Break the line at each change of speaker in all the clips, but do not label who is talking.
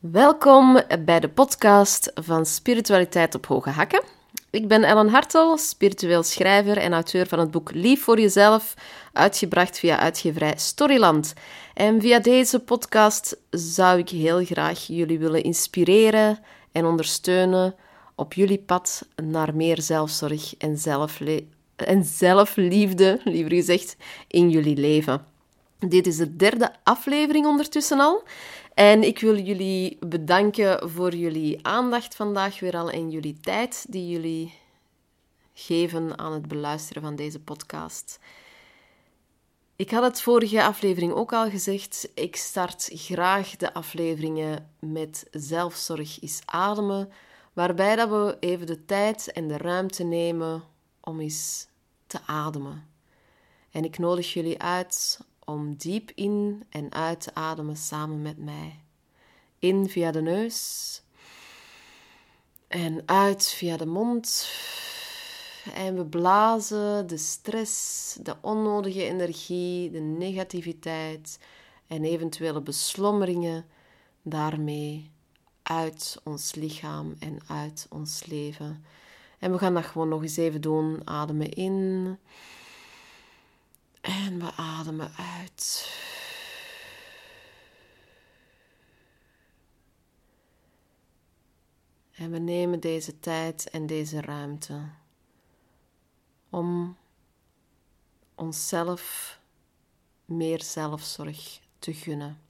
Welkom bij de podcast van Spiritualiteit op Hoge Hakken. Ik ben Ellen Hartel, spiritueel schrijver en auteur van het boek Lief voor Jezelf, uitgebracht via uitgeverij Storyland. En via deze podcast zou ik heel graag jullie willen inspireren en ondersteunen op jullie pad naar meer zelfzorg en, zelfle en zelfliefde, liever gezegd, in jullie leven. Dit is de derde aflevering ondertussen al. En ik wil jullie bedanken voor jullie aandacht vandaag weer al en jullie tijd die jullie geven aan het beluisteren van deze podcast. Ik had het vorige aflevering ook al gezegd. Ik start graag de afleveringen met zelfzorg is ademen, waarbij dat we even de tijd en de ruimte nemen om eens te ademen. En ik nodig jullie uit om diep in en uit te ademen samen met mij. In via de neus en uit via de mond. En we blazen de stress, de onnodige energie, de negativiteit en eventuele beslommeringen daarmee uit ons lichaam en uit ons leven. En we gaan dat gewoon nog eens even doen. Ademen in. Uit. En we nemen deze tijd en deze ruimte om onszelf meer zelfzorg te gunnen.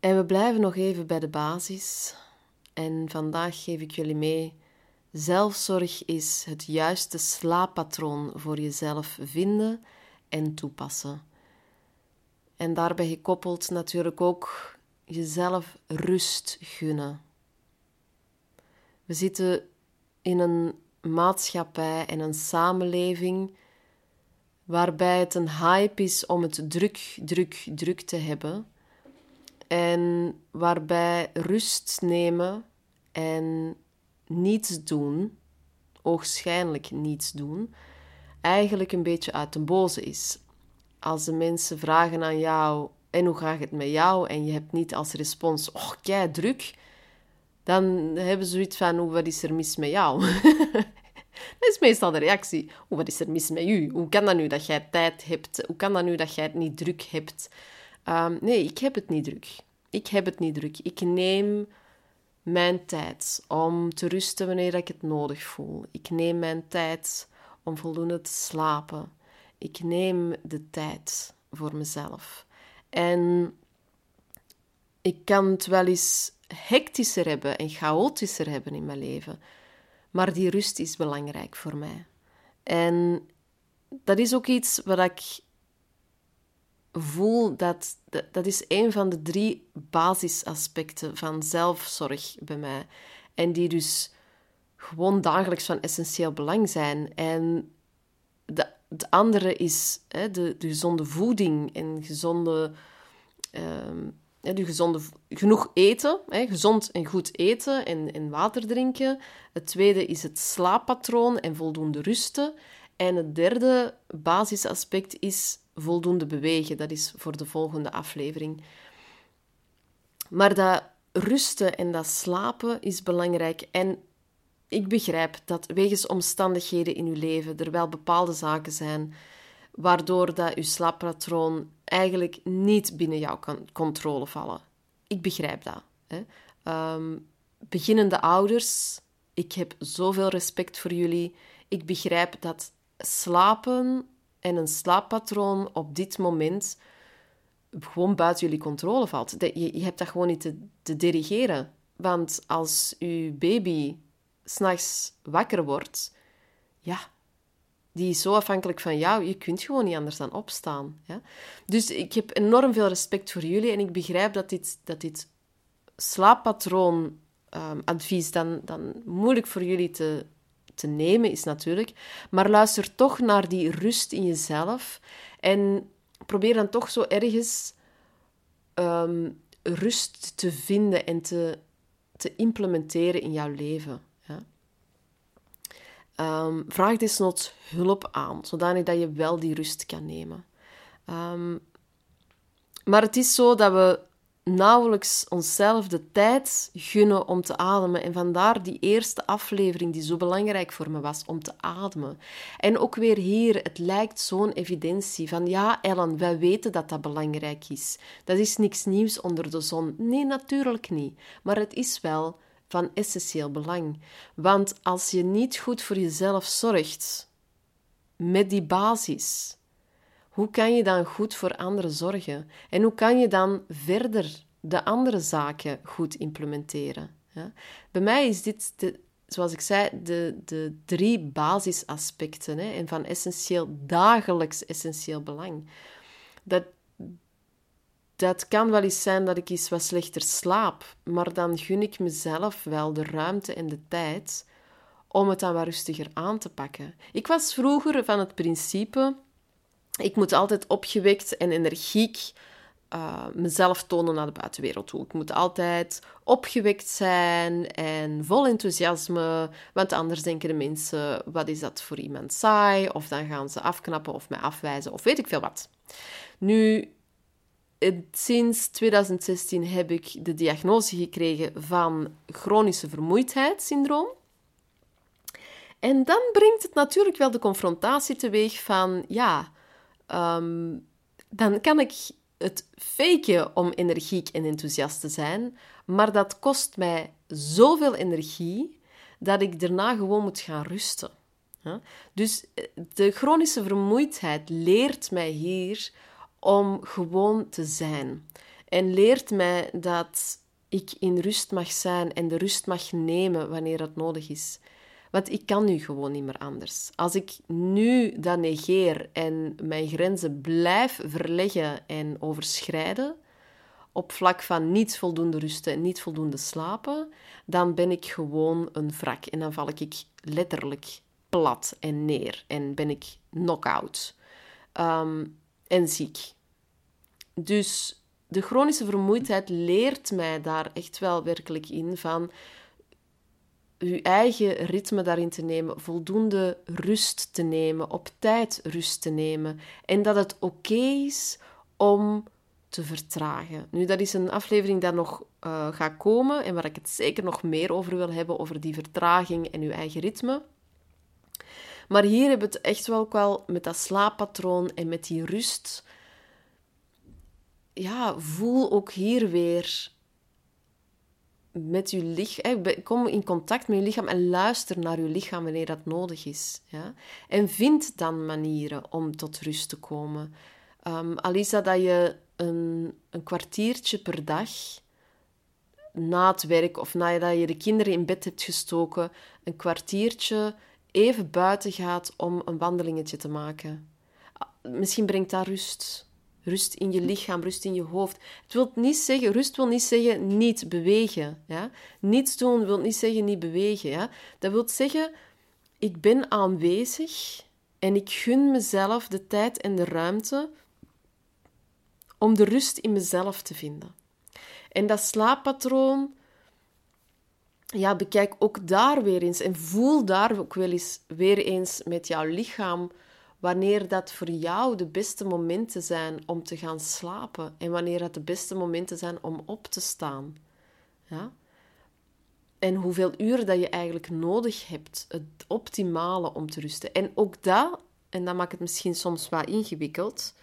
En we blijven nog even bij de basis. En vandaag geef ik jullie mee Zelfzorg is het juiste slaappatroon voor jezelf vinden en toepassen. En daarbij gekoppeld natuurlijk ook jezelf rust gunnen. We zitten in een maatschappij en een samenleving waarbij het een hype is om het druk, druk, druk te hebben. En waarbij rust nemen en niets doen, oogschijnlijk niets doen, eigenlijk een beetje uit de boze is. Als de mensen vragen aan jou, en hoe gaat het met jou? En je hebt niet als respons, oh, kei druk. Dan hebben ze zoiets van, oh, wat is er mis met jou? dat is meestal de reactie. Oh, wat is er mis met u? Hoe kan dat nu dat jij tijd hebt? Hoe kan dat nu dat jij het niet druk hebt? Um, nee, ik heb het niet druk. Ik heb het niet druk. Ik neem mijn tijd om te rusten wanneer ik het nodig voel. Ik neem mijn tijd om voldoende te slapen. Ik neem de tijd voor mezelf. En ik kan het wel eens hectischer hebben en chaotischer hebben in mijn leven, maar die rust is belangrijk voor mij. En dat is ook iets wat ik voel dat, dat, is een van de drie basisaspecten van zelfzorg bij mij. En die dus gewoon dagelijks van essentieel belang zijn. En de, andere is hè, de, de gezonde voeding en gezonde, um, de gezonde, genoeg eten, hè, gezond en goed eten en, en water drinken. Het tweede is het slaappatroon en voldoende rusten. En het derde basisaspect is voldoende bewegen. Dat is voor de volgende aflevering. Maar dat rusten en dat slapen is belangrijk. En ik begrijp dat wegens omstandigheden in uw leven er wel bepaalde zaken zijn waardoor dat uw slaappatroon eigenlijk niet binnen jouw controle vallen. Ik begrijp dat. Hè. Ehm, beginnende ouders, ik heb zoveel respect voor jullie. Ik begrijp dat slapen en een slaappatroon op dit moment gewoon buiten jullie controle valt. Je, hebt dat gewoon niet te, dirigeren. Want als je baby s'nachts wakker wordt, ja, die is zo afhankelijk van jou, je kunt gewoon niet anders dan opstaan. Ja? Dus ik heb enorm veel respect voor jullie en ik begrijp dat dit, dat dit slaappatroon um, advies dan, dan moeilijk voor jullie te, te nemen is natuurlijk. Maar luister toch naar die rust in jezelf. En probeer dan toch zo ergens ehm, rust te vinden en te, te implementeren in jouw leven. Ja? Um, vraag desnoods hulp aan, zodanig dat je wel die rust kan nemen. Um, maar het is zo dat we nauwelijks onszelf de tijd gunnen om te ademen. En vandaar die eerste aflevering die zo belangrijk voor me was, om te ademen. En ook weer hier, het lijkt zo'n evidentie van ja, Ellen, wij weten dat dat belangrijk is. Dat is niks nieuws onder de zon. Nee, natuurlijk niet. Maar het is wel van essentieel belang. Want als je niet goed voor jezelf zorgt, met die basis, hoe kan je dan goed voor anderen zorgen? En hoe kan je dan verder de andere zaken goed implementeren? Bij mij is dit, de, zoals ik zei, de, de drie basisaspecten hè, en van essentieel, dagelijks essentieel belang. Dat, dat kan wel eens zijn dat ik eens wat slechter slaap, maar dan gun ik mezelf wel de ruimte en de tijd om het dan wat rustiger aan te pakken. Ik was vroeger van het principe ik moet altijd opgewekt en energiek uh, mezelf tonen naar de buitenwereld toe. Ik moet altijd opgewekt zijn en vol enthousiasme, want anders denken de mensen: wat is dat voor iemand saai? Of dan gaan ze afknappen of mij afwijzen of weet ik veel wat. Nu, sinds 2016 heb ik de diagnose gekregen van chronische vermoeidheidssyndroom. En dan brengt het natuurlijk wel de confrontatie teweeg van, ja, Ehm, dan kan ik het faken om energiek en enthousiast te zijn, maar dat kost mij zoveel energie dat ik daarna gewoon moet gaan rusten. Dus eh, de chronische vermoeidheid leert mij hier om gewoon te zijn. En leert mij dat ik in rust mag zijn en de rust mag nemen wanneer het nodig is. Want ik kan nu gewoon niet meer anders. Als ik nu dat negeer en mijn grenzen blijf verleggen en overschrijden, op vlak van niet voldoende rusten en niet voldoende slapen, dan ben ik gewoon een wrak. En dan val ik letterlijk plat en neer en ben ik knock-out ehm, en ziek. Dus de chronische vermoeidheid leert mij daar echt wel werkelijk in van uw eigen ritme daarin te nemen, voldoende rust te nemen, op tijd rust te nemen en dat het oké is om te vertragen. Nu, dat is een aflevering die nog uh, gaat komen en waar ik het zeker nog meer over wil hebben, over die vertraging en uw eigen ritme. Maar hier hebben we het echt wel wel met dat slaappatroon en met die rust. Ja, voel ook hier weer met je lichaam, kom in contact met je lichaam en luister naar je lichaam wanneer dat nodig is. Ja? En vind dan manieren om tot rust te komen. Um, al is dat dat je een, een kwartiertje per dag na het werk of nadat je de kinderen in bed hebt gestoken, een kwartiertje even buiten gaat om een wandelingetje te maken. Ah, misschien brengt dat rust. Rust in je lichaam, rust in je hoofd. Het wil niet zeggen, rust wil niet zeggen niet bewegen. Ja? Niets doen wil niet zeggen niet bewegen. Ja? Dat wil zeggen, ik ben aanwezig en ik gun mezelf de tijd en de ruimte om de rust in mezelf te vinden. En dat slaappatroon, ja, bekijk ook daar weer eens en voel daar ook wel eens weer eens met jouw lichaam wanneer dat voor jou de beste momenten zijn om te gaan slapen en wanneer dat de beste momenten zijn om op te staan. Ja? En hoeveel uren dat je eigenlijk nodig hebt, het optimale om te rusten. En ook dat, en dat maakt het misschien soms wat ingewikkeld,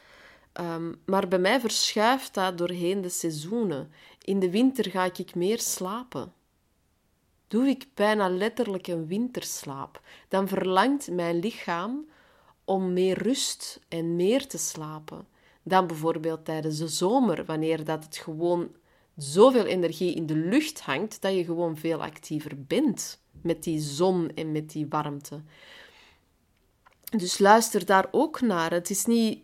um, maar bij mij verschuift dat doorheen de seizoenen. In de winter ga ik meer slapen. Doe ik bijna letterlijk een winterslaap. Dan verlangt mijn lichaam om meer rust en meer te slapen dan bijvoorbeeld tijdens de zomer, wanneer dat het gewoon zoveel energie in de lucht hangt dat je gewoon veel actiever bent met die zon en met die warmte. Dus luister daar ook naar. Het is niet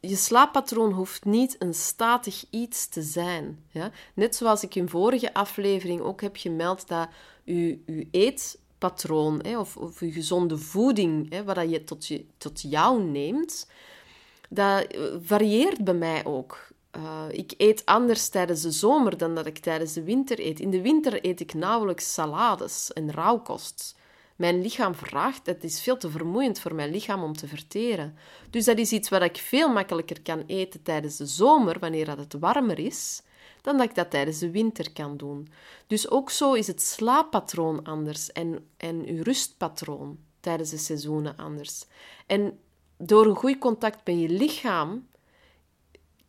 je slaappatroon hoeft niet een statig iets te zijn. Ja? Net zoals ik in vorige aflevering ook heb gemeld dat je, je eet patroon hè, of, of je gezonde voeding, hè, wat je tot, je tot jou neemt, dat eh, varieert bij mij ook. Uh, ik eet anders tijdens de zomer dan dat ik tijdens de winter eet. In de winter eet ik nauwelijks salades en rauwkost. Mijn lichaam vraagt, het is veel te vermoeiend voor mijn lichaam om te verteren. Dus dat is iets wat ik veel makkelijker kan eten tijdens de zomer, wanneer het warmer is, dan dat ik dat tijdens de winter kan doen. Dus ook zo is het slaappatroon anders en, en uw rustpatroon tijdens de seizoenen anders. En door een goed contact met je lichaam,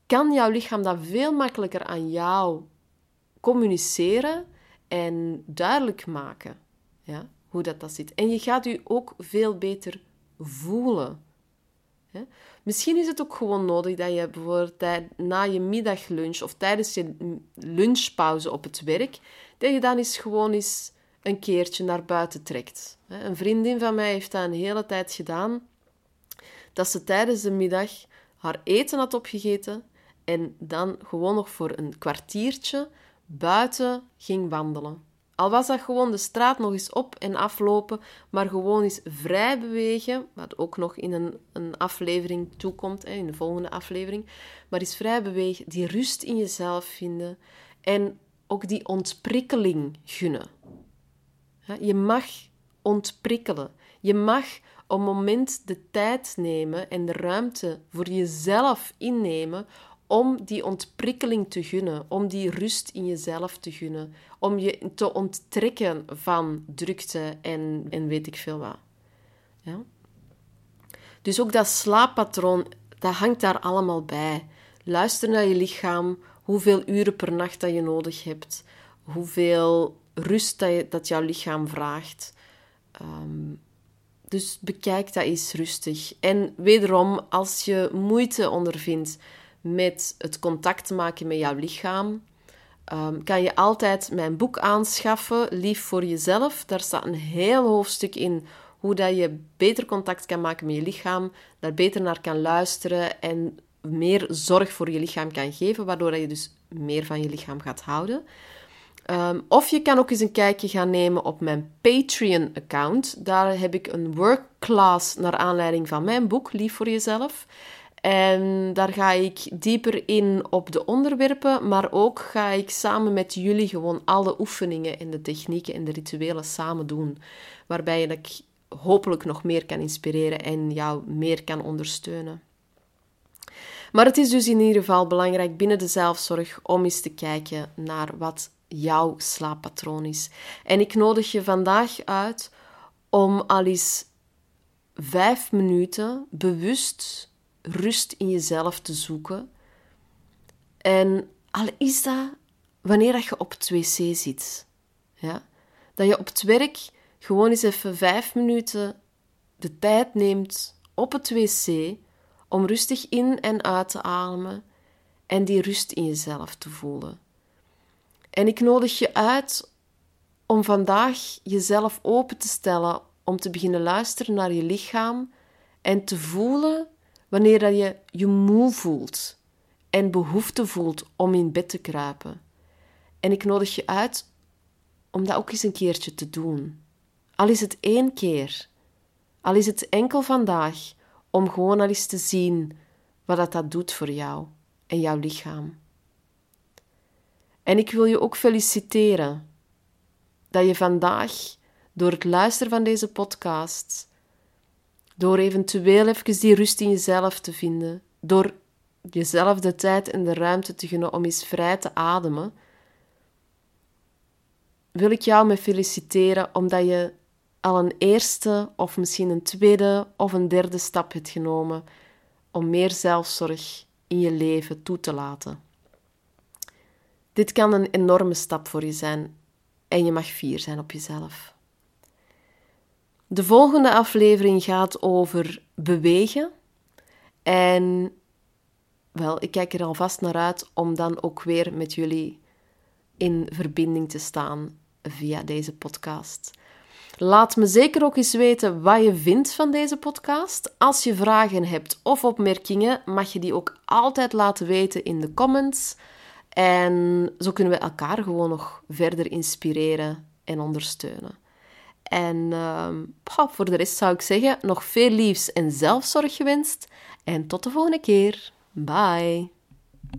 kan jouw lichaam dat veel makkelijker aan jou communiceren en duidelijk maken ja, hoe dat, dat zit. En je gaat je ook veel beter voelen. Misschien is het ook gewoon nodig dat je bijvoorbeeld na je middaglunch of tijdens je lunchpauze op het werk, dat je dan eens gewoon eens een keertje naar buiten trekt. Een vriendin van mij heeft dat een hele tijd gedaan, dat ze tijdens de middag haar eten had opgegeten en dan gewoon nog voor een kwartiertje buiten ging wandelen. Al was dat gewoon de straat nog eens op en aflopen, maar gewoon eens vrij bewegen, wat ook nog in een, een aflevering toekomt, in de volgende aflevering. Maar eens vrij bewegen, die rust in jezelf vinden en ook die ontprikkeling gunnen. Je mag ontprikkelen. Je mag op moment de tijd nemen en de ruimte voor jezelf innemen om die ontprikkeling te gunnen, om die rust in jezelf te gunnen, om je te onttrekken van drukte en, en weet ik veel wat. Ja? Dus ook dat slaappatroon, dat hangt daar allemaal bij. Luister naar je lichaam, hoeveel uren per nacht dat je nodig hebt, hoeveel rust dat, je, dat jouw lichaam vraagt. Um, dus bekijk dat eens rustig. En wederom, als je moeite ondervindt met het contact maken met jouw lichaam, um, kan je altijd mijn boek aanschaffen, Lief voor jezelf. Daar staat een heel hoofdstuk in hoe dat je beter contact kan maken met je lichaam, daar beter naar kan luisteren en meer zorg voor je lichaam kan geven, waardoor je dus meer van je lichaam gaat houden. Ehm, of je kan ook eens een kijkje gaan nemen op mijn Patreon-account. Daar heb ik een workclass naar aanleiding van mijn boek, Lief voor Jezelf. En daar ga ik dieper in op de onderwerpen, maar ook ga ik samen met jullie gewoon alle oefeningen en de technieken en de rituelen samen doen. Waarbij ik hopelijk nog meer kan inspireren en jou meer kan ondersteunen. Maar het is dus in ieder geval belangrijk binnen de zelfzorg om eens te kijken naar wat jouw slaappatroon is. En ik nodig je vandaag uit om al eens vijf minuten bewust rust in jezelf te zoeken. En al is dat wanneer je op het wc zit. Ja? Dat je op het werk gewoon eens even vijf minuten de tijd neemt op het wc om rustig in en uit te ademen en die rust in jezelf te voelen. En ik nodig je uit om vandaag jezelf open te stellen om te beginnen luisteren naar je lichaam en te voelen wanneer dat je je moe voelt en behoefte voelt om in bed te kruipen. En ik nodig je uit om dat ook eens een keertje te doen. Al is het één keer, al is het enkel vandaag, om gewoon al eens te zien wat dat, dat doet voor jou en jouw lichaam. En ik wil je ook feliciteren dat je vandaag, door het luisteren van deze podcast, door eventueel even die rust in jezelf te vinden, door jezelf de tijd en de ruimte te gunnen om eens vrij te ademen, wil ik jou me feliciteren omdat je al een eerste of misschien een tweede of een derde stap hebt genomen om meer zelfzorg in je leven toe te laten. Dit kan een enorme stap voor je zijn en je mag fier zijn op jezelf. De volgende aflevering gaat over bewegen. En wel, ik kijk er alvast naar uit om dan ook weer met jullie in verbinding te staan via deze podcast. Laat me zeker ook eens weten wat je vindt van deze podcast. Als je vragen hebt of opmerkingen, mag je die ook altijd laten weten in de comments. En zo kunnen we elkaar gewoon nog verder inspireren en ondersteunen. En uh, voor de rest zou ik zeggen, nog veel liefs en zelfzorg gewenst. En tot de volgende keer. Bye.